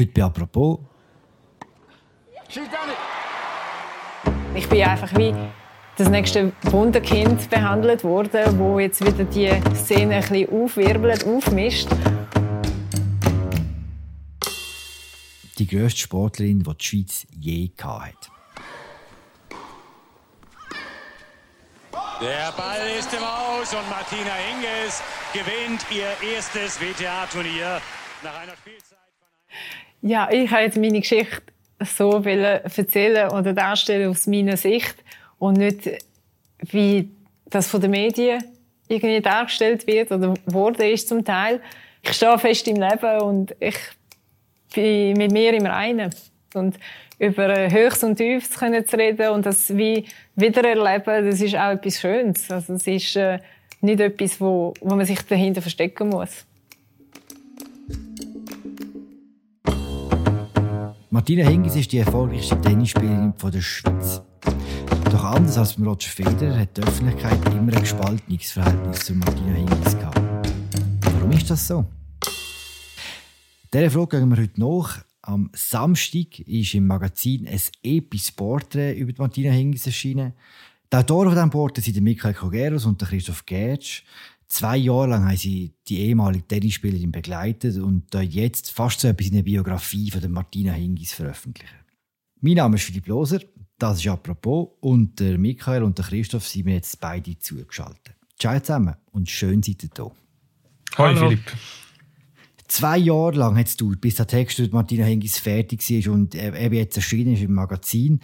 Heute bei «Apropos». Ich bin einfach wie das nächste Wunderkind behandelt worden, wo jetzt wieder die Szene ein bisschen aufwirbelt, aufmischt. Die grösste Sportlerin, die die Schweiz je hatte. Der Ball ist im Aus und Martina Hingis gewinnt ihr erstes WTA-Turnier nach einer Spielzeit von Ja, ich habe jetzt meine Geschichte so erzählen oder darstellen aus meiner Sicht und nicht wie das von den Medien irgendwie dargestellt wird oder wurde ist zum Teil. Ich stehe fest im Leben und ich bin mit mir im Reinen. Und über Höchst und Tiefs können zu reden und das wie wiedererleben, das ist auch etwas Schönes. Also es ist äh, nicht etwas, wo, wo man sich dahinter verstecken muss. Martina Hingis ist die erfolgreichste Tennisspielerin der Schweiz. Doch anders als beim Roger Federer hat die Öffentlichkeit immer ein gespaltenes Verhältnis zu Martina Hingis gehabt. Warum ist das so? Dieser Frage gehen wir heute nach. Am Samstag ist im Magazin ein episches Porträt über Martina Hingis erschienen. Die Autoren von diesem Porträt sind Michael Kogeros und Christoph Gertsch. Zwei Jahre lang haben sie die ehemalige Tennisspielerin begleitet und jetzt fast so etwas in der Biografie von der Martina Hingis veröffentlichen. Mein Name ist Philipp Loser, das ist «Apropos» und der Michael und der Christoph sind mir jetzt beide zugeschaltet. Ciao zusammen und schön seid ihr da. Hallo Philipp. Zwei Jahre lang hat es gedauert, bis der Text mit Martina Hingis fertig war und eben jetzt erschienen ist im Magazin.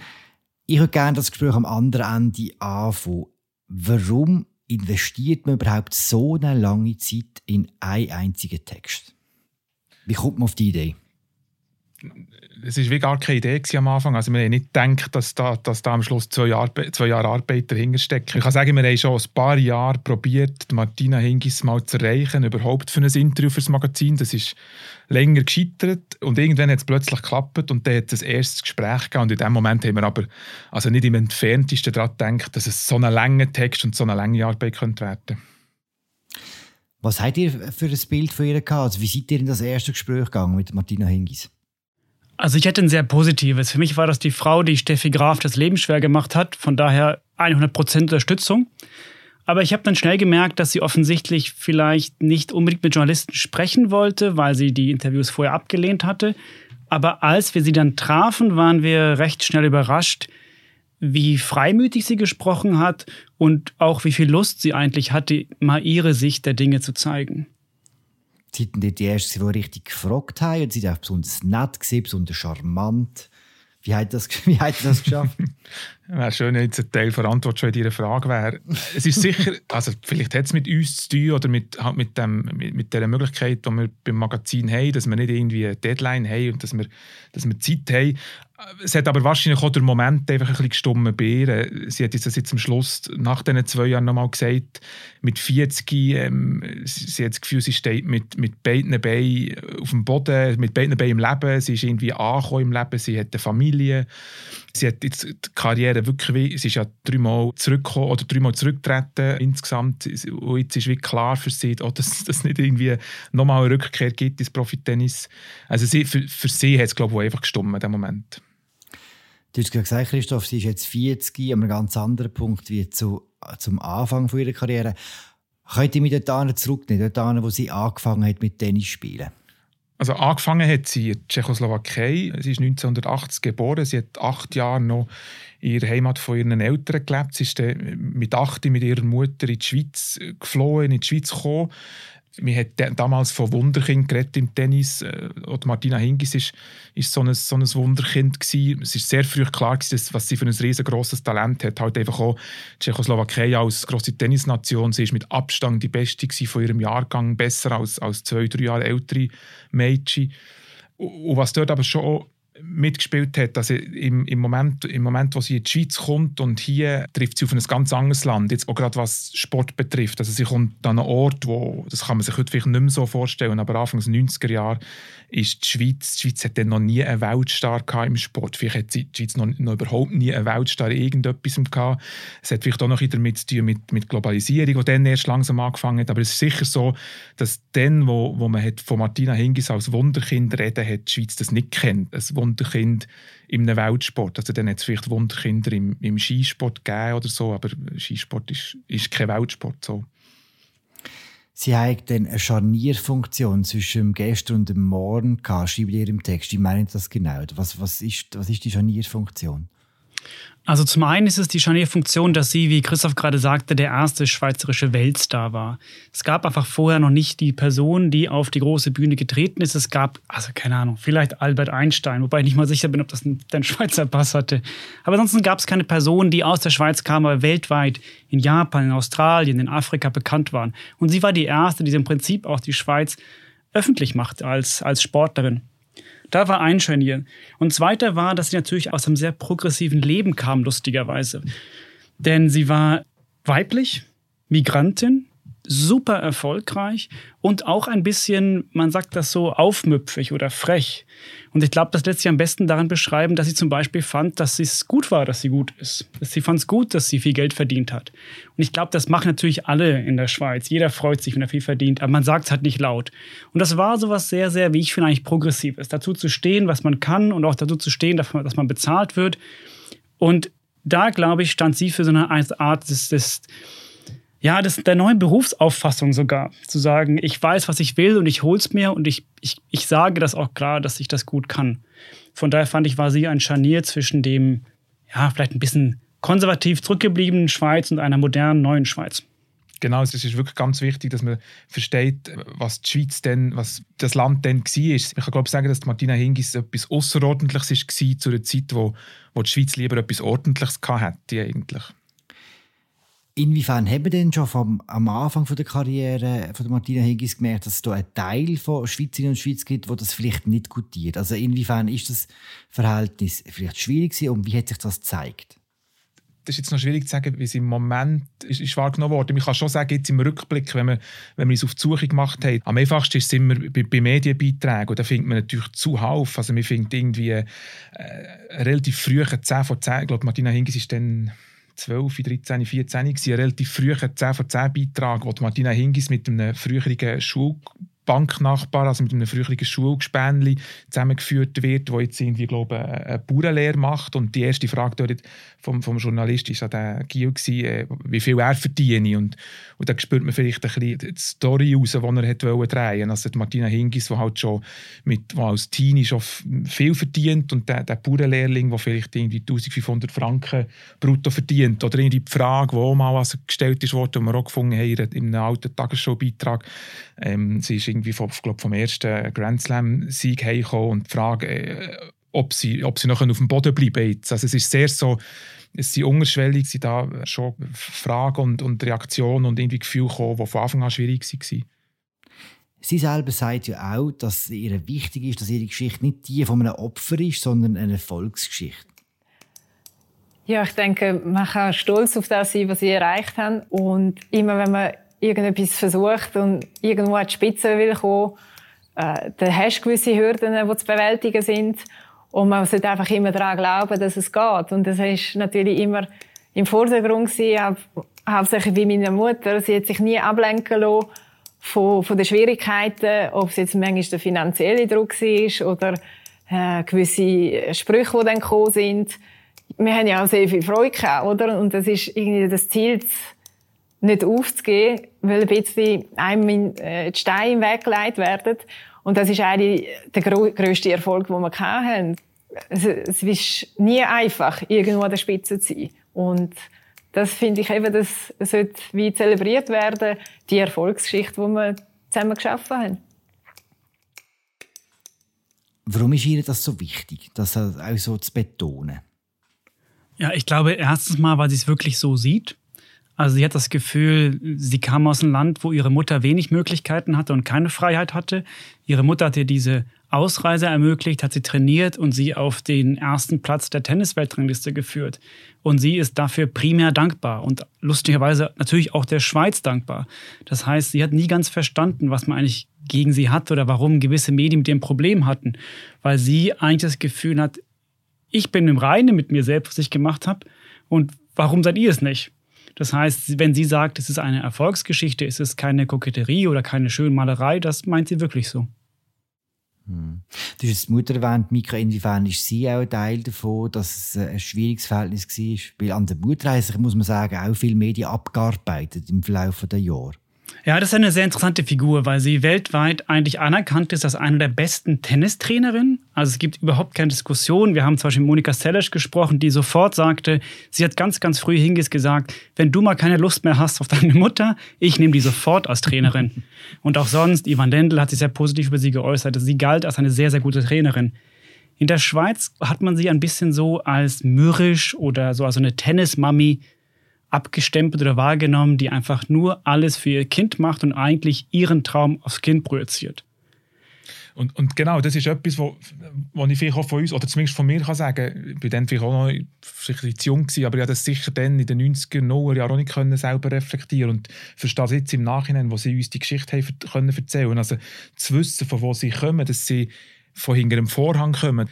Ich würde gerne das Gespräch am anderen Ende anfangen. Warum investiert man überhaupt so eine lange Zeit in einen einzigen Text? Wie kommt man auf die Idee? Es war wie gar keine Idee am Anfang. Also wir haben nicht gedacht, dass da, dass da am Schluss zwei Jahre, zwei Jahre Arbeit dahinter stecken. Ich kann sagen, wir haben schon ein paar Jahre probiert, Martina Hingis mal zu erreichen, überhaupt für ein Interview für das Magazin. Das ist länger gescheitert und irgendwann hat es plötzlich geklappt und dann hat es ein erstes Gespräch gegeben und in dem Moment haben wir aber also nicht im Entferntesten daran gedacht, dass es so ein langer Text und so eine lange Arbeit könnte werden Was habt ihr für ein Bild von ihr gehabt? Also wie seid ihr in das erste Gespräch gegangen mit Martina Hingis? Also ich hätte ein sehr positives. Für mich war das die Frau, die Steffi Graf das Leben schwer gemacht hat. Von daher 100% Unterstützung. Aber ich habe dann schnell gemerkt, dass sie offensichtlich vielleicht nicht unbedingt mit Journalisten sprechen wollte, weil sie die Interviews vorher abgelehnt hatte. Aber als wir sie dann trafen, waren wir recht schnell überrascht, wie freimütig sie gesprochen hat und auch wie viel Lust sie eigentlich hatte, mal ihre Sicht der Dinge zu zeigen. Sie waren die Ersten, die richtig gefragt haben. Und sie waren auch besonders nett, besonders charmant. Wie hat das, wie hat das geschafft? Wäre schön, wenn jetzt ein Teil der Antwort schon in Ihrer Frage wäre. Es ist sicher, also vielleicht hat es mit uns zu tun oder mit, halt mit, dem, mit, mit der Möglichkeit, die wir beim Magazin haben, dass wir nicht irgendwie eine Deadline haben und dass wir, dass wir Zeit haben. Es hat aber wahrscheinlich auch der Moment einfach ein bisschen gestummen Beeren. Sie hat das jetzt am Schluss nach diesen zwei Jahren nochmal gesagt, mit 40, ähm, sie hat das Gefühl, sie steht mit, mit beiden Beinen auf dem Boden, mit beiden Beinen im Leben, sie ist irgendwie angekommen im Leben, sie hat eine Familie, sie hat jetzt die Karriere wirklich, sie ist ja dreimal zurückgekommen oder dreimal zurückgetreten insgesamt und jetzt ist wie klar für sie, oh, dass es nicht irgendwie nochmal eine Rückkehr gibt ins Profitennis. Also sie, für, für sie hat es glaube ich einfach gestummen dem Moment. Du hast gesagt, Christoph, sie ist jetzt 40, an einem ganz anderen Punkt wie zu, zum Anfang ihrer Karriere. Könnt ihr mich dort zurücknehmen, dort wo sie angefangen hat mit Tennis spielen? Also angefangen hat sie in Tschechoslowakei. Sie ist 1980 geboren. Sie hat acht Jahre noch in ihrer Heimat von ihren Eltern gelebt. Sie ist mit acht mit ihrer Mutter in die Schweiz geflohen, in die Schweiz gekommen. Man hat damals von Wunderkind geredet im Tennis. Äh, und Martina Hingis ist, ist so, ein, so ein Wunderkind gewesen. Es ist sehr früh klar gewesen, was sie für ein riesengroßes Talent hat. Halt einfach auch Tschechoslowakei als grosse Tennisnation. Sie ist mit Abstand die Beste von ihrem Jahrgang, besser als, als zwei, drei Jahre ältere Mädchen. Und was dort aber schon mitgespielt hat. Also im, im, Moment, Im Moment, wo sie in die Schweiz kommt und hier trifft sie auf ein ganz anderes Land, jetzt auch gerade was Sport betrifft. Also sie kommt an einen Ort, wo, das kann man sich heute vielleicht nicht mehr so vorstellen, aber Anfang der 90er Jahre ist die Schweiz, die Schweiz hat noch nie einen Weltstar im Sport. Vielleicht hat die Schweiz noch, noch überhaupt nie einen Weltstar in irgendetwas gehabt. Es hat vielleicht auch noch damit zu tun mit, mit Globalisierung, die dann erst langsam angefangen hat. Aber es ist sicher so, dass dann, wo, wo man hat von Martina Hingis als Wunderkind reden hat, die Schweiz das nicht kennt. Ein Wunderkind im Weltsport. Also dann hat es vielleicht Wunderkinder im, im Skisport gegeben oder so, aber Skisport ist, ist kein Weltsport so. Sie haben dann eine Scharnierfunktion zwischen dem Gestern und dem Morgen gehabt, schreibt ihr im Text. Wie meinen das genau? Was, was, ist, was ist die Scharnierfunktion? Also zum einen ist es die Scharnierfunktion, dass sie, wie Christoph gerade sagte, der erste schweizerische Weltstar war. Es gab einfach vorher noch nicht die Person, die auf die große Bühne getreten ist. Es gab, also keine Ahnung, vielleicht Albert Einstein, wobei ich nicht mal sicher bin, ob das einen Schweizer Pass hatte. Aber ansonsten gab es keine Person, die aus der Schweiz kam, aber weltweit in Japan, in Australien, in Afrika bekannt waren. Und sie war die erste, die im Prinzip auch die Schweiz öffentlich machte als, als Sportlerin. Da war ein Scharnier. Und zweiter war, dass sie natürlich aus einem sehr progressiven Leben kam, lustigerweise. Denn sie war weiblich, Migrantin, super erfolgreich und auch ein bisschen, man sagt das so, aufmüpfig oder frech. Und ich glaube, das lässt sich am besten daran beschreiben, dass sie zum Beispiel fand, dass es gut war, dass sie gut ist. Dass sie fand es gut, dass sie viel Geld verdient hat. Und ich glaube, das machen natürlich alle in der Schweiz. Jeder freut sich, wenn er viel verdient, aber man sagt es halt nicht laut. Und das war sowas sehr, sehr, wie ich finde, eigentlich progressives. Dazu zu stehen, was man kann und auch dazu zu stehen, dass man, bezahlt wird. Und da, glaube ich, stand sie für so eine Art des, des ja, das der neuen Berufsauffassung sogar. Zu sagen, ich weiß, was ich will und ich hol's mir und ich, ich, ich sage das auch klar, dass ich das gut kann. Von daher fand ich, war sie ein Scharnier zwischen dem, ja, vielleicht ein bisschen konservativ zurückgebliebenen Schweiz und einer modernen neuen Schweiz. Genau, es ist wirklich ganz wichtig, dass man versteht, was die Schweiz denn, was das Land denn war. Ich kann glaube sagen, dass Martina Hingis etwas Außerordentliches war zu einer Zeit, wo, wo die Schweiz lieber etwas Ordentliches hatte eigentlich. Inwiefern haben wir denn schon vom, am Anfang von der Karriere von Martina Hingis gemerkt, dass es da einen Teil von Schweizerinnen und Schweiz gibt, wo das vielleicht nicht gutiert? Also inwiefern ist das Verhältnis vielleicht schwierig gewesen und wie hat sich das gezeigt? das ist jetzt noch schwierig zu sagen, wie es im Moment ist, ist wahrgenommen worden. Man kann schon sagen, jetzt im Rückblick, wenn wir, wenn wir uns auf die Suche gemacht haben, am einfachsten ist es immer bei, bei Medienbeiträgen. Und da findet man natürlich zuhauf. Also man findet irgendwie äh, relativ früh, 10 von 10, ich glaube, Martina Hingis ist dann 12, 13, 14 war ein relativ früher 10 von 10 Beitrag, wo Martina Hingis mit einem früheren Schul Banknachbar, also mit einem früheren Schulgespänli zusammengeführt wird, wo jetzt irgendwie, glaube ich, eine Bauernlehre macht. Und die erste Frage dort vom, vom Journalist war der Gil, äh, wie viel er verdiene. Und, und da spürt man vielleicht ein bisschen die Story raus, die er hat drehen wollte. Also die Martina Hingis, die halt schon mit, die als Teenie schon viel verdient und der, der Bauernlehrling, der vielleicht irgendwie 1500 Franken brutto verdient. Oder irgendwie die Frage, die auch mal also gestellt ist worden, die wir auch gefunden haben in einem alten Tagesschau-Beitrag. Ähm, sie ist irgendwie vom, glaub, vom ersten Grand Slam-Sieg heimgekommen und die Frage, äh, ob, sie, ob sie noch auf dem Boden bleiben jetzt. Also es ist sehr so, es sind unterschwellig sind da schon Fragen und, und Reaktionen und irgendwie Gefühle gekommen, die von Anfang an schwierig waren. Sie selber sagt ja auch, dass ihr wichtig ist, dass ihre Geschichte nicht die von einem Opfer ist, sondern eine Erfolgsgeschichte. Ja, ich denke, man kann stolz auf das sein, was sie erreicht haben. Und immer wenn man irgendetwas versucht und irgendwo an die Spitze will kommen, äh, dann hast du gewisse Hürden, die zu bewältigen sind. Und man sollte einfach immer daran glauben, dass es geht. Und das ist natürlich immer im Vordergrund gewesen, hauptsächlich wie meine Mutter. Sie hat sich nie ablenken lassen von, von den Schwierigkeiten, ob es jetzt manchmal der finanzielle Druck war oder äh, gewisse Sprüche, die dann gekommen sind. Wir haben ja auch sehr viel Freude gehabt, oder? Und das ist irgendwie das Ziel, nicht aufzugeben, weil ein bisschen einem äh, die Steine im Weg gelegt werden. Und das ist eigentlich der grösste Erfolg, den wir hatten. Es, es ist nie einfach, irgendwo an der Spitze zu sein. Und das finde ich eben, das sollte wie zelebriert werden, die Erfolgsgeschichte, die wir zusammen geschaffen haben. Warum ist Ihnen das so wichtig, das auch so zu betonen? Ja, ich glaube erstens mal, weil sie es wirklich so sieht. Also sie hat das Gefühl, sie kam aus einem Land, wo ihre Mutter wenig Möglichkeiten hatte und keine Freiheit hatte. Ihre Mutter hat ihr diese Ausreise ermöglicht, hat sie trainiert und sie auf den ersten Platz der Tennisweltrangliste geführt. Und sie ist dafür primär dankbar und lustigerweise natürlich auch der Schweiz dankbar. Das heißt, sie hat nie ganz verstanden, was man eigentlich gegen sie hat oder warum gewisse Medien mit ein Problem hatten, weil sie eigentlich das Gefühl hat, ich bin im Reinen mit mir selbst, was ich gemacht habe und warum seid ihr es nicht? Das heißt, wenn sie sagt, es ist eine Erfolgsgeschichte, ist es keine Koketterie oder keine schöne Malerei, das meint sie wirklich so. Hm. Du hast die Mutter erwähnt, Mika, inwiefern ist sie auch ein Teil davon, dass es ein schwieriges Verhältnis war? Weil an der Mutter muss man sagen, auch viele Medien abgearbeitet im Verlauf der Jahre. Ja, das ist eine sehr interessante Figur, weil sie weltweit eigentlich anerkannt ist als eine der besten Tennistrainerinnen. Also es gibt überhaupt keine Diskussion. Wir haben zum Beispiel Monika Seles gesprochen, die sofort sagte, sie hat ganz, ganz früh Hingis gesagt, wenn du mal keine Lust mehr hast auf deine Mutter, ich nehme die sofort als Trainerin. Und auch sonst, Ivan Lendl hat sich sehr positiv über sie geäußert. Sie galt als eine sehr, sehr gute Trainerin. In der Schweiz hat man sie ein bisschen so als mürrisch oder so als eine Tennismami abgestempelt oder wahrgenommen, die einfach nur alles für ihr Kind macht und eigentlich ihren Traum aufs Kind projiziert. Und, und genau, das ist etwas, wo ich vielleicht auch von uns, oder zumindest von mir kann sagen, ich war dann vielleicht auch noch vielleicht zu jung, gewesen, aber ich habe das sicher dann in den 90er, 0er Jahren auch nicht selber reflektieren und verstehe das jetzt im Nachhinein, wo sie uns die Geschichte haben können erzählen. Also zu wissen, von wo sie kommen, dass sie von hinter dem Vorhang kommen,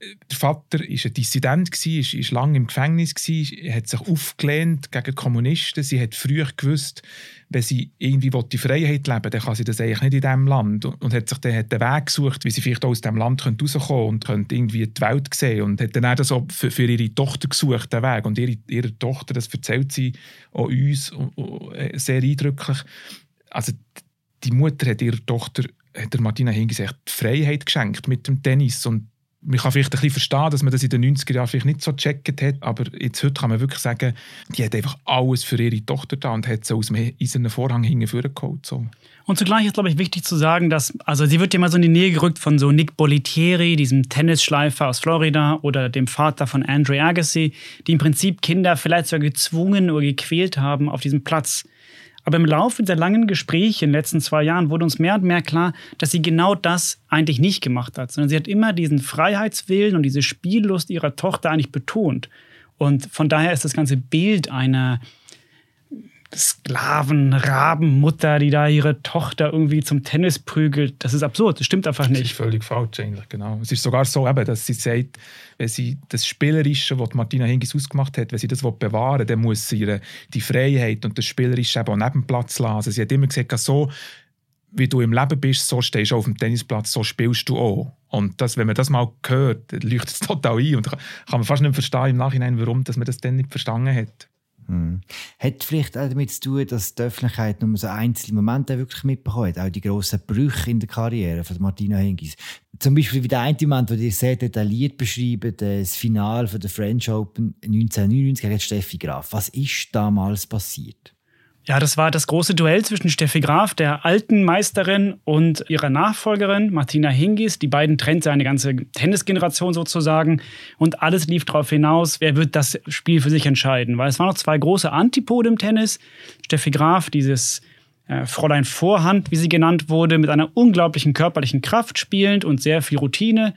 der Vater war ein Dissident, war lange im Gefängnis, hat sich aufgelehnt gegen Kommunisten. Sie hat früh gewusst, wenn sie irgendwie die Freiheit leben will, dann kann sie das eigentlich nicht in diesem Land. Und hat sich dann hat den Weg gesucht, wie sie vielleicht aus diesem Land rauskommen könnte und könnte irgendwie die Welt sehen. Und hat dann auch das für, für ihre Tochter gesucht, den Weg. Und ihre, ihre Tochter, das erzählt sie auch uns äh, sehr eindrücklich. Also die Mutter hat ihrer Tochter hat der Martina Hingis die Freiheit geschenkt mit dem Tennis und man kann vielleicht ein bisschen verstehen, dass man das in den 90er Jahren vielleicht nicht so gecheckt hat, aber jetzt heute kann man wirklich sagen, die hat einfach alles für ihre Tochter da und hat sie aus dem eisernen Vorhang hingeführt so. Und zugleich ist, glaube ich, wichtig zu sagen, dass, also sie wird ja mal so in die Nähe gerückt von so Nick Bolitieri, diesem Tennisschleifer aus Florida oder dem Vater von Andre Agassi, die im Prinzip Kinder vielleicht sogar gezwungen oder gequält haben auf diesem Platz. Aber im Laufe der langen Gespräche in den letzten zwei Jahren wurde uns mehr und mehr klar, dass sie genau das eigentlich nicht gemacht hat, sondern sie hat immer diesen Freiheitswillen und diese Spiellust ihrer Tochter eigentlich betont. Und von daher ist das ganze Bild einer Sklaven, Rabenmutter, die da ihre Tochter irgendwie zum Tennis prügelt. Das ist absurd, das stimmt einfach nicht. Das ist völlig falsch eigentlich, genau. Es ist sogar so, dass sie sagt, wenn sie das Spielerische, was Martina Hingis ausgemacht hat, wenn sie das bewahren will, dann muss sie ihre, die Freiheit und das Spielerische eben neben Platz lassen. Sie hat immer gesagt, so wie du im Leben bist, so stehst du auf dem Tennisplatz, so spielst du auch. Und das, wenn man das mal hört, leuchtet es total ein und kann man fast nicht verstehen im Nachhinein, warum dass man das dann nicht verstanden hat. Hm. Hat vielleicht auch damit zu tun, dass die Öffentlichkeit nur so einzelne Momente wirklich mitbekommen hat, auch die grossen Brüche in der Karriere von Martina Hingis. Zum Beispiel wie der eine Moment, den ihr sehr detailliert beschreibt, das Finale der French Open 1999 gegen Steffi Graf. Was ist damals passiert? Ja, das war das große Duell zwischen Steffi Graf, der alten Meisterin, und ihrer Nachfolgerin Martina Hingis. Die beiden trennte eine ganze Tennisgeneration sozusagen. Und alles lief darauf hinaus, wer wird das Spiel für sich entscheiden. Weil es waren noch zwei große Antipode im Tennis. Steffi Graf, dieses äh, Fräulein Vorhand, wie sie genannt wurde, mit einer unglaublichen körperlichen Kraft spielend und sehr viel Routine.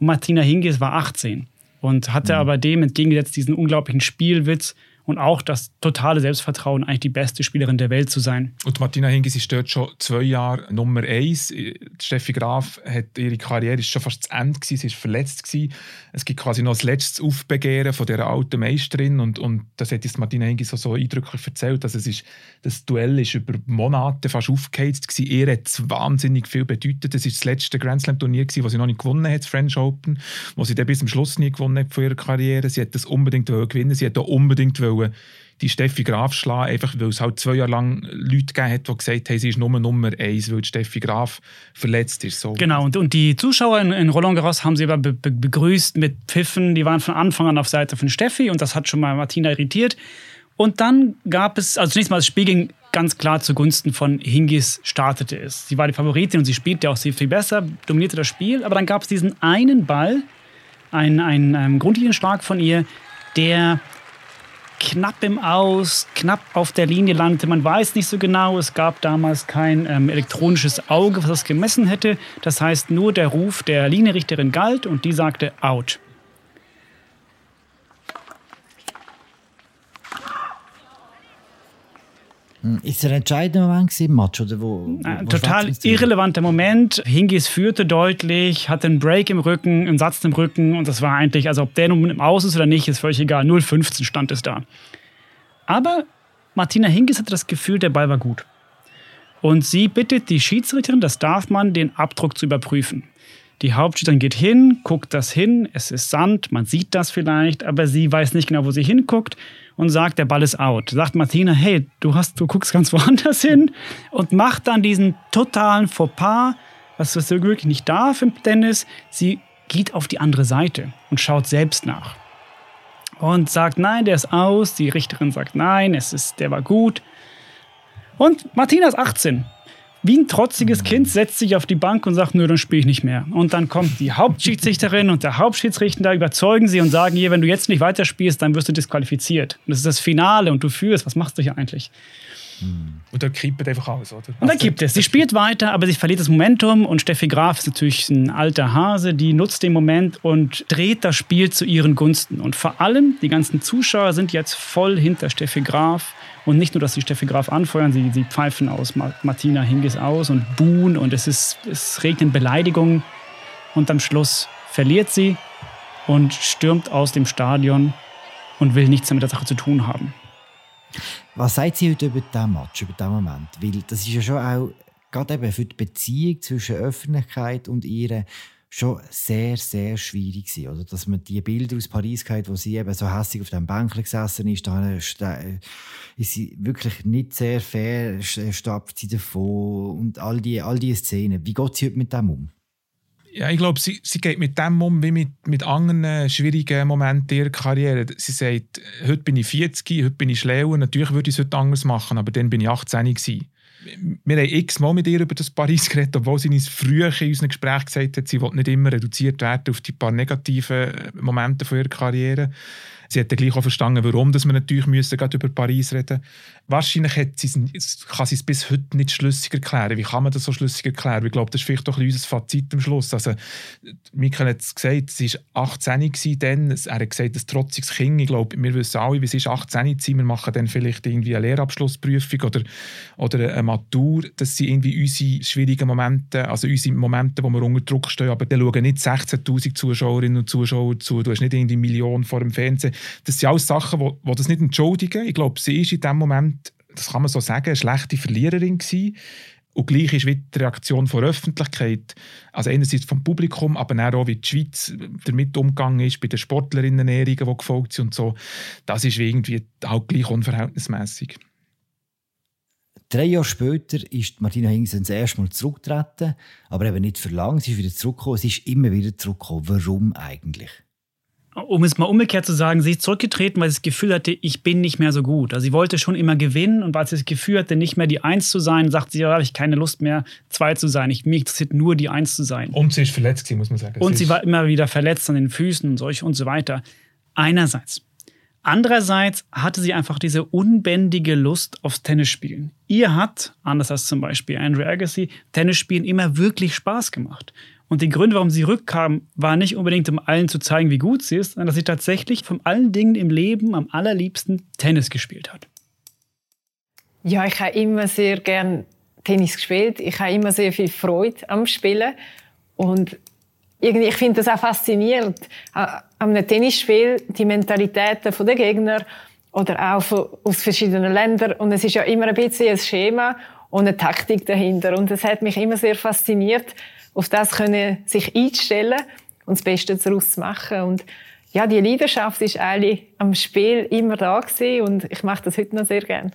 Und Martina Hingis war 18 und hatte mhm. aber dem entgegengesetzt diesen unglaublichen Spielwitz und auch das totale Selbstvertrauen, eigentlich die beste Spielerin der Welt zu sein. Und Martina Hingis ist dort schon zwei Jahre Nummer eins. Steffi Graf hat ihre Karriere ist schon fast zu Ende gewesen, sie ist verletzt gewesen. Es gibt quasi noch das letzte Aufbegehren von der alten Meisterin und, und das hat jetzt Martina Hingis so, so eindrücklich erzählt, dass es ist, das Duell ist über Monate fast aufgeheizt gewesen. Ihr hat es wahnsinnig viel bedeutet. Das ist das letzte Grand Slam Turnier gewesen, das sie noch nicht gewonnen hat, das French Open, wo sie dann bis zum Schluss nie gewonnen hat von ihrer Karriere. Sie hat das unbedingt gewinnen. Sie hat auch unbedingt wollen, die Steffi Graf schlagen, einfach weil es halt zwei Jahre lang Leute gegeben hat, die gesagt haben, sie ist Nummer Nummer eins, weil Steffi Graf verletzt ist. So. Genau, und, und die Zuschauer in, in Roland Garros haben sie aber be be begrüßt mit Pfiffen, die waren von Anfang an auf Seite von Steffi und das hat schon mal Martina irritiert. Und dann gab es, also zunächst mal das Spiel ging ganz klar zugunsten von Hingis startete es. Sie war die Favoritin und sie spielte auch sehr viel besser, dominierte das Spiel, aber dann gab es diesen einen Ball, einen, einen, einen Grundlinienschlag von ihr, der knapp im Aus, knapp auf der Linie landete. Man weiß nicht so genau. Es gab damals kein ähm, elektronisches Auge, was das gemessen hätte. Das heißt, nur der Ruf der Linienrichterin galt und die sagte out. Ist es ein entscheidender Moment im Match? Oder wo, wo äh, total irrelevanter Moment. Hingis führte deutlich, hatte einen Break im Rücken, einen Satz im Rücken und das war eigentlich, also ob der nun im Aus ist oder nicht, ist völlig egal. 0,15 stand es da. Aber Martina Hingis hatte das Gefühl, der Ball war gut. Und sie bittet die Schiedsrichterin, das darf man, den Abdruck zu überprüfen. Die Hauptschiedsrichterin geht hin, guckt das hin, es ist Sand, man sieht das vielleicht, aber sie weiß nicht genau, wo sie hinguckt und sagt, der Ball ist out. Sagt Martina, hey, du, hast, du guckst ganz woanders hin und macht dann diesen totalen Fauxpas, was sie wirklich nicht darf im Tennis. Sie geht auf die andere Seite und schaut selbst nach. Und sagt, nein, der ist aus. Die Richterin sagt, nein, es ist, der war gut. Und Martina ist 18. Wie ein trotziges Kind setzt sich auf die Bank und sagt, nö, dann spiele ich nicht mehr. Und dann kommt die Hauptschiedsrichterin und der Hauptschiedsrichter, da überzeugen sie und sagen hier, wenn du jetzt nicht weiterspielst, dann wirst du disqualifiziert. Und das ist das Finale und du führst, was machst du hier eigentlich? Und dann kippt einfach aus, oder? Und dann kippt es. Sie spielt weiter, aber sie verliert das Momentum und Steffi Graf ist natürlich ein alter Hase, die nutzt den Moment und dreht das Spiel zu ihren Gunsten. Und vor allem, die ganzen Zuschauer sind jetzt voll hinter Steffi Graf. Und nicht nur, dass sie Steffi Graf anfeuern, sie, sie pfeifen aus Martina Hingis aus und buhen und es, ist, es regnen Beleidigungen. Und am Schluss verliert sie und stürmt aus dem Stadion und will nichts mit der Sache zu tun haben. Was sagt sie heute über diesen Match, über diesen Moment? Weil das ist ja schon auch, gerade eben für die Beziehung zwischen Öffentlichkeit und ihr, schon sehr, sehr schwierig gewesen, oder? Dass man die Bilder aus Paris hat, wo sie eben so hässlich auf dem Bänkchen gesessen ist, da ist sie wirklich nicht sehr fair, stapft sie davon und all die, all die Szenen. Wie geht sie heute mit dem um? Ja, ich glaube, sie, sie geht mit dem um wie mit, mit anderen schwierigen Momenten ihrer Karriere. Sie sagt, heute bin ich 40, heute bin ich schlau, natürlich würde ich es heute anders machen, aber dann bin ich 18 gewesen. Wir haben x-mal mit ihr über das Paris geredet, obwohl sie uns früher in unserem Gespräch gesagt hat, sie will nicht immer reduziert werden auf die paar negativen Momente von ihrer Karriere. Sie hat dann gleich auch verstanden, warum dass wir natürlich müssen, gerade über Paris reden Wahrscheinlich hat sie, kann sie es bis heute nicht schlüssig erklären. Wie kann man das so schlüssig erklären? Ich glaube, das ist vielleicht doch unser Fazit am Schluss. Also, Michael hat es gesagt, sie war 18 dann. Er hat gesagt, ein trotziges Kind. Ich glaube, wir wissen alle, wie es ist, 18 zu sein. Wir machen dann vielleicht irgendwie eine Lehrabschlussprüfung oder, oder eine Matur. Das sind irgendwie unsere schwierigen Momente, also unsere Momente, wo wir unter Druck stehen. Aber dann schauen nicht 16'000 Zuschauerinnen und Zuschauer zu. Du hast nicht irgendwie Millionen vor dem Fernsehen. Das sind alles Sachen, die, die das nicht entschuldigen. Ich glaube, sie ist in dem Moment, das kann man so sagen, eine schlechte Verliererin gewesen. Und gleich ist die Reaktion der Öffentlichkeit, also einerseits vom Publikum, aber auch wie die Schweiz damit umgegangen ist, bei den Sportlerinnen, die gefolgt sind und so, das ist irgendwie auch gleich unverhältnismäßig. Drei Jahre später ist Martina Hingis das erste Mal zurückgetreten, aber eben nicht für lange. Sie ist wieder zurückgekommen. Sie ist immer wieder zurückgekommen. Warum eigentlich? Um es mal umgekehrt zu sagen, sie ist zurückgetreten, weil sie das Gefühl hatte, ich bin nicht mehr so gut. Also sie wollte schon immer gewinnen und weil sie das Gefühl hatte, nicht mehr die Eins zu sein, sagt sie, ja, habe ich keine Lust mehr, zwei zu sein. Ich, mich interessiert nur die Eins zu sein. Und sie ist verletzt, muss man sagen. Und sie, war immer wieder verletzt an den Füßen und solch und so weiter. Einerseits. Andererseits hatte sie einfach diese unbändige Lust aufs Tennisspielen. Ihr hat, anders als zum Beispiel Andrew Agassi, Tennisspielen immer wirklich Spaß gemacht. Und die Gründe, warum sie rückkam, war nicht unbedingt, um allen zu zeigen, wie gut sie ist, sondern dass sie tatsächlich von allen Dingen im Leben am allerliebsten Tennis gespielt hat. Ja, ich habe immer sehr gern Tennis gespielt. Ich habe immer sehr viel Freude am Spielen. Und irgendwie, ich finde das auch faszinierend. An einem Tennisspiel die Mentalitäten der Gegner oder auch aus verschiedenen Ländern. Und es ist ja immer ein bisschen ein Schema und eine Taktik dahinter. Und das hat mich immer sehr fasziniert, auf das können sich einstellen und das Beste daraus machen. Und ja, die Leidenschaft ist eigentlich am Spiel immer da gewesen und ich mache das heute noch sehr gerne.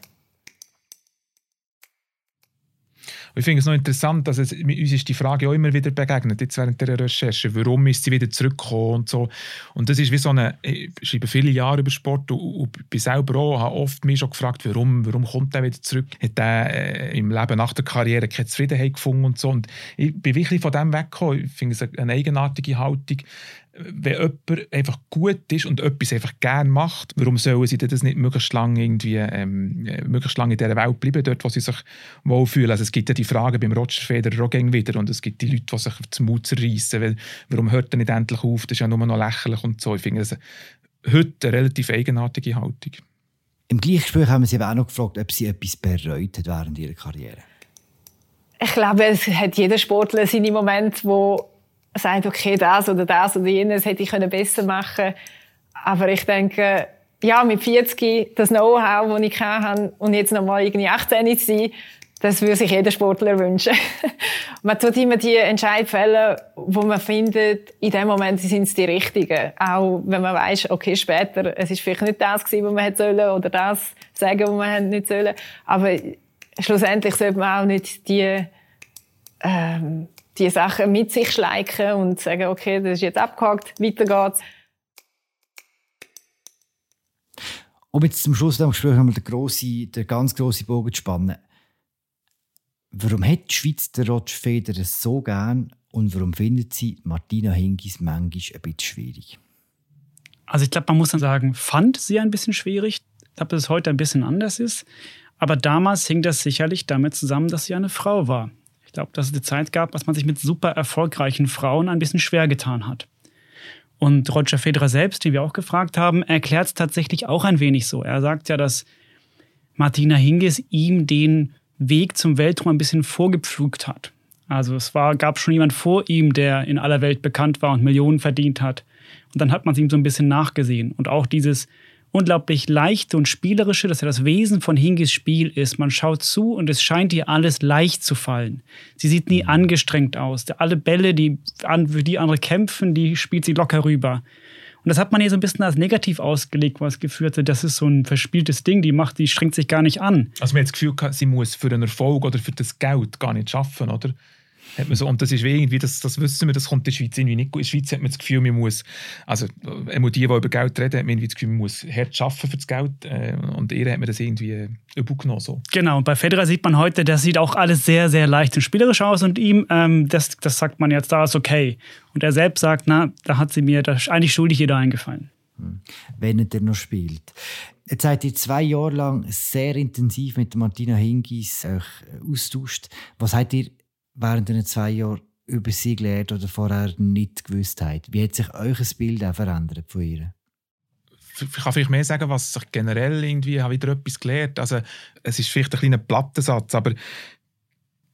Ich finde es noch interessant, dass es, uns ist die Frage auch immer wieder begegnet, jetzt während der Recherche, warum ist sie wieder zurückgekommen und so. Und das ist wie so eine, ich schreibe viele Jahre über Sport und, und bin selber auch, habe oft mich schon gefragt, warum, warum kommt er wieder zurück? Hat er äh, im Leben nach der Karriere keine Zufriedenheit gefunden und so. Und ich bin wirklich von dem weggekommen. Ich finde es eine eigenartige Haltung wenn jemand einfach gut ist und etwas einfach gerne macht, warum sollen sie das nicht möglichst lange, irgendwie, ähm, möglichst lange in dieser Welt bleiben, dort, wo sie sich wohlfühlen? Also es gibt ja die Frage beim Roger Federer auch wieder und es gibt die Leute, die sich zum Mut zerreissen, weil warum hört er nicht endlich auf? Das ist ja nur noch lächerlich und so. Ich finde das heute eine relativ eigenartige Haltung. Im Gleichgespräch haben wir sie aber auch noch gefragt, ob sie etwas bereut hat während ihrer Karriere. Ich glaube, es hat jeder Sportler seine Momente, wo sagt, okay, das oder das oder jenes hätte ich besser machen können. Aber ich denke, ja, mit 40 das Know-how, das ich hatte und jetzt noch mal irgendwie 18 zu sein, das würde sich jeder Sportler wünschen. man tut immer die Entscheidungen wo man findet, in dem Moment sind es die richtigen. Auch wenn man weiß, okay, später, es ist vielleicht nicht das gewesen, was man hätte sollen, oder das sagen, was man nicht sollen. Aber schlussendlich sollte man auch nicht die, ähm, die Sachen mit sich schleichen und sagen, okay, das ist jetzt abgehakt, weiter geht's. Um jetzt zum Schluss des Gesprächs nochmal den, grosse, den ganz grossen Bogen zu spannen. Warum hat die Schweiz den Roger Federer so gern und warum findet sie Martina Hingis manchmal ein bisschen schwierig? Also ich glaube, man muss dann sagen, fand sie ein bisschen schwierig. Ich glaube, dass es heute ein bisschen anders ist. Aber damals hing das sicherlich damit zusammen, dass sie eine Frau war. Glaube, dass es eine Zeit gab, dass man sich mit super erfolgreichen Frauen ein bisschen schwer getan hat. Und Roger Federer selbst, den wir auch gefragt haben, erklärt es tatsächlich auch ein wenig so. Er sagt ja, dass Martina Hingis ihm den Weg zum Weltraum ein bisschen vorgepflügt hat. Also es war, gab schon jemand vor ihm, der in aller Welt bekannt war und Millionen verdient hat. Und dann hat man es ihm so ein bisschen nachgesehen. Und auch dieses unglaublich leichte und spielerische, dass ja das Wesen von Hingis Spiel ist. Man schaut zu und es scheint ihr alles leicht zu fallen. Sie sieht nie angestrengt aus. Alle Bälle, die, für die andere kämpfen, die spielt sie locker rüber. Und das hat man ihr so ein bisschen als negativ ausgelegt, was geführt hat. Das ist so ein verspieltes Ding, die macht, die strengt sich gar nicht an. Also man hat das Gefühl, sie muss für einen Erfolg oder für das Geld gar nicht schaffen, oder? Hat man so, und das ist irgendwie, das, das wissen wir, das kommt in der Schweiz irgendwie nicht gut. In der Schweiz hat man das Gefühl, man muss, also immer die, die über Geld reden, hat man irgendwie das Gefühl, man muss hart arbeiten für das Geld. Äh, und ihr hat man das irgendwie übergenommen. So. Genau, und bei Federer sieht man heute, das sieht auch alles sehr, sehr leicht und spielerisch aus. Und ihm, ähm, das, das sagt man jetzt, da ist okay. Und er selbst sagt, na, da hat sie mir, da ist eigentlich schuldig jeder eingefallen. Hm. Wenn er denn noch spielt. Jetzt seid ihr zwei Jahre lang sehr intensiv mit Martina Hingis euch austauscht. Was habt ihr während den zwei Jahren über sie gelernt oder vorher nicht gewusst habt? Wie hat sich euer Bild auch verändert von ihr? Ich kann vielleicht mehr sagen, was ich generell irgendwie habe wieder etwas gelernt. Also es ist vielleicht ein kleiner Plattensatz, aber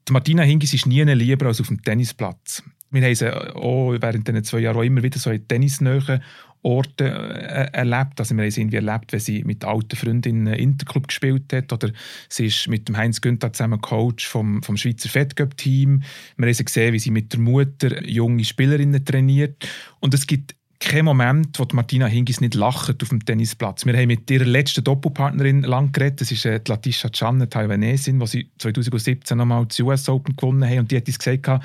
Martina Hingis ist nie lieber als auf dem Tennisplatz. Wir haben sie auch während den zwei Jahren immer wieder so in tennisnähen Orten äh, erlebt. Also wir haben sie irgendwie erlebt, wenn sie mit alten Freundinnen Interclub gespielt hat oder sie ist mit dem Heinz Günther zusammen Coach vom, vom Schweizer Fettcup-Team. Wir haben sie gesehen, wie sie mit der Mutter junge Spielerinnen trainiert. Und es gibt kein Moment, wo Martina Hingis nicht lacht auf dem Tennisplatz. Wir haben mit ihrer letzten Doppelpartnerin lang geredet. Das ist äh, Latisha Chan, eine Taiwanesin, die sie 2017 nochmal das US Open gewonnen haben. Und die hat uns gesagt,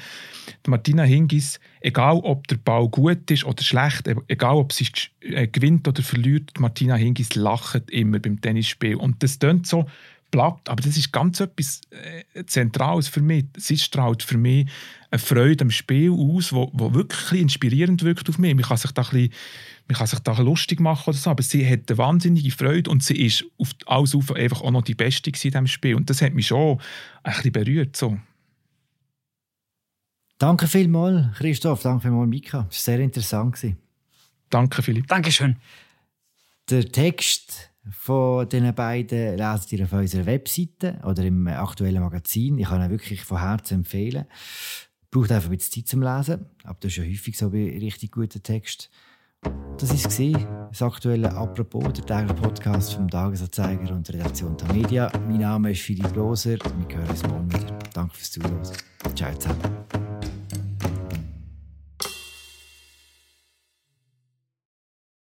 Martina Hingis, egal ob der Ball gut ist oder schlecht, e-, egal ob sie äh, gewinnt oder verliert, Martina Hingis lacht immer beim Tennisspiel. Und das klingt so platt, aber das ist ganz etwas äh, Zentrales für mich. Sie strahlt für mich eine Freude am Spiel aus, wo, wo wirklich inspirierend wirkt auf mich. Man kann sich da ein bisschen, man kann sich da lustig machen oder so, aber sie hat eine wahnsinnige Freude und sie ist auf alles auf einfach auch noch die Beste in diesem Spiel. Und das hat mich schon ein bisschen berührt. So. Danke vielmals, Christoph. Danke vielmals, Mika. Das war sehr interessant. Danke, Philipp. Dankeschön. Der Text von den beiden leset ihr auf unserer Webseite oder im aktuellen Magazin. Ich kann ihn wirklich von Herzen empfehlen. Braucht einfach ein bisschen Zeit zum Lesen, aber das ist ja häufig so bei richtig guten Text. Das war das aktuelle «Apropos», der tägliche Podcast vom Tagesanzeiger und der Redaktion der Media. Mein Name ist Philipp Loser. Wir hören uns morgen wieder. Danke fürs Zuhören. Ciao zusammen.